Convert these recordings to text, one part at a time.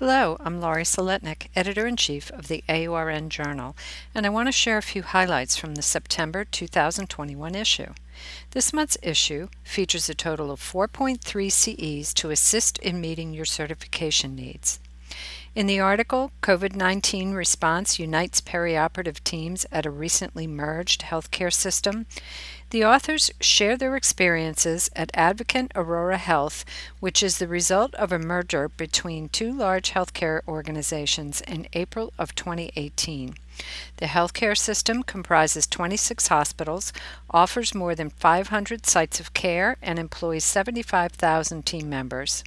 Hello, I'm Laurie Soletnik, Editor in Chief of the AORN Journal, and I want to share a few highlights from the September 2021 issue. This month's issue features a total of 4.3 CEs to assist in meeting your certification needs. In the article, COVID 19 Response Unites Perioperative Teams at a Recently Merged Healthcare System, the authors share their experiences at Advocate Aurora Health, which is the result of a merger between two large healthcare organizations in April of 2018. The healthcare system comprises 26 hospitals, offers more than 500 sites of care, and employs 75,000 team members.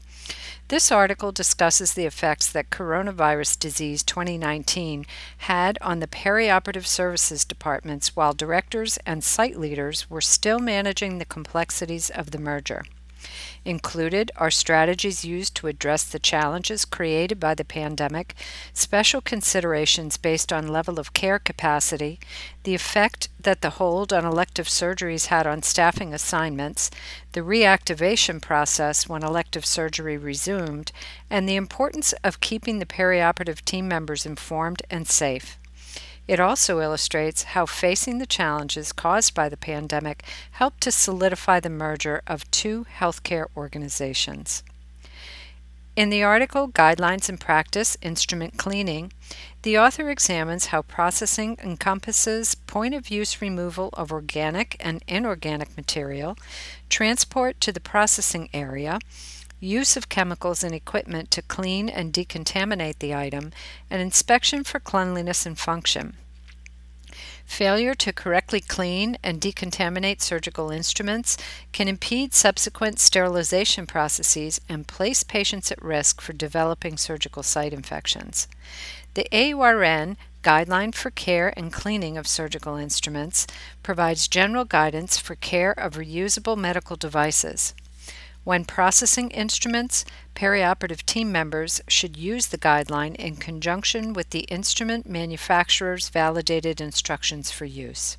This article discusses the effects that coronavirus disease 2019 had on the perioperative services departments while directors and site leaders were still managing the complexities of the merger. Included are strategies used to address the challenges created by the pandemic, special considerations based on level of care capacity, the effect that the hold on elective surgeries had on staffing assignments, the reactivation process when elective surgery resumed, and the importance of keeping the perioperative team members informed and safe. It also illustrates how facing the challenges caused by the pandemic helped to solidify the merger of two healthcare organizations. In the article Guidelines and Practice Instrument Cleaning, the author examines how processing encompasses point of use removal of organic and inorganic material, transport to the processing area, use of chemicals and equipment to clean and decontaminate the item, and inspection for cleanliness and function. Failure to correctly clean and decontaminate surgical instruments can impede subsequent sterilization processes and place patients at risk for developing surgical site infections. The AORN Guideline for Care and Cleaning of Surgical Instruments provides general guidance for care of reusable medical devices. When processing instruments, perioperative team members should use the guideline in conjunction with the instrument manufacturer's validated instructions for use.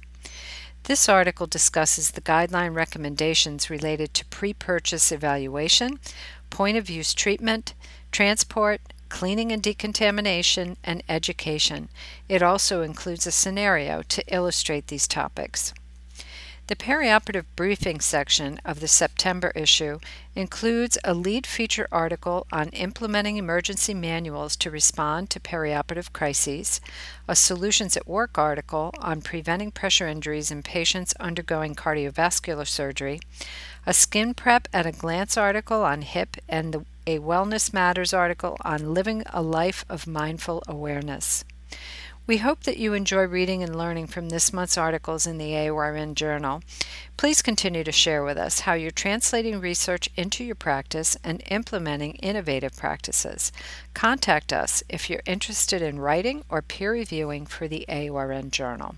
This article discusses the guideline recommendations related to pre purchase evaluation, point of use treatment, transport, cleaning and decontamination, and education. It also includes a scenario to illustrate these topics. The perioperative briefing section of the September issue includes a lead feature article on implementing emergency manuals to respond to perioperative crises, a Solutions at Work article on preventing pressure injuries in patients undergoing cardiovascular surgery, a skin prep at a glance article on HIP, and a Wellness Matters article on living a life of mindful awareness. We hope that you enjoy reading and learning from this month's articles in the AORN Journal. Please continue to share with us how you're translating research into your practice and implementing innovative practices. Contact us if you're interested in writing or peer reviewing for the AORN Journal.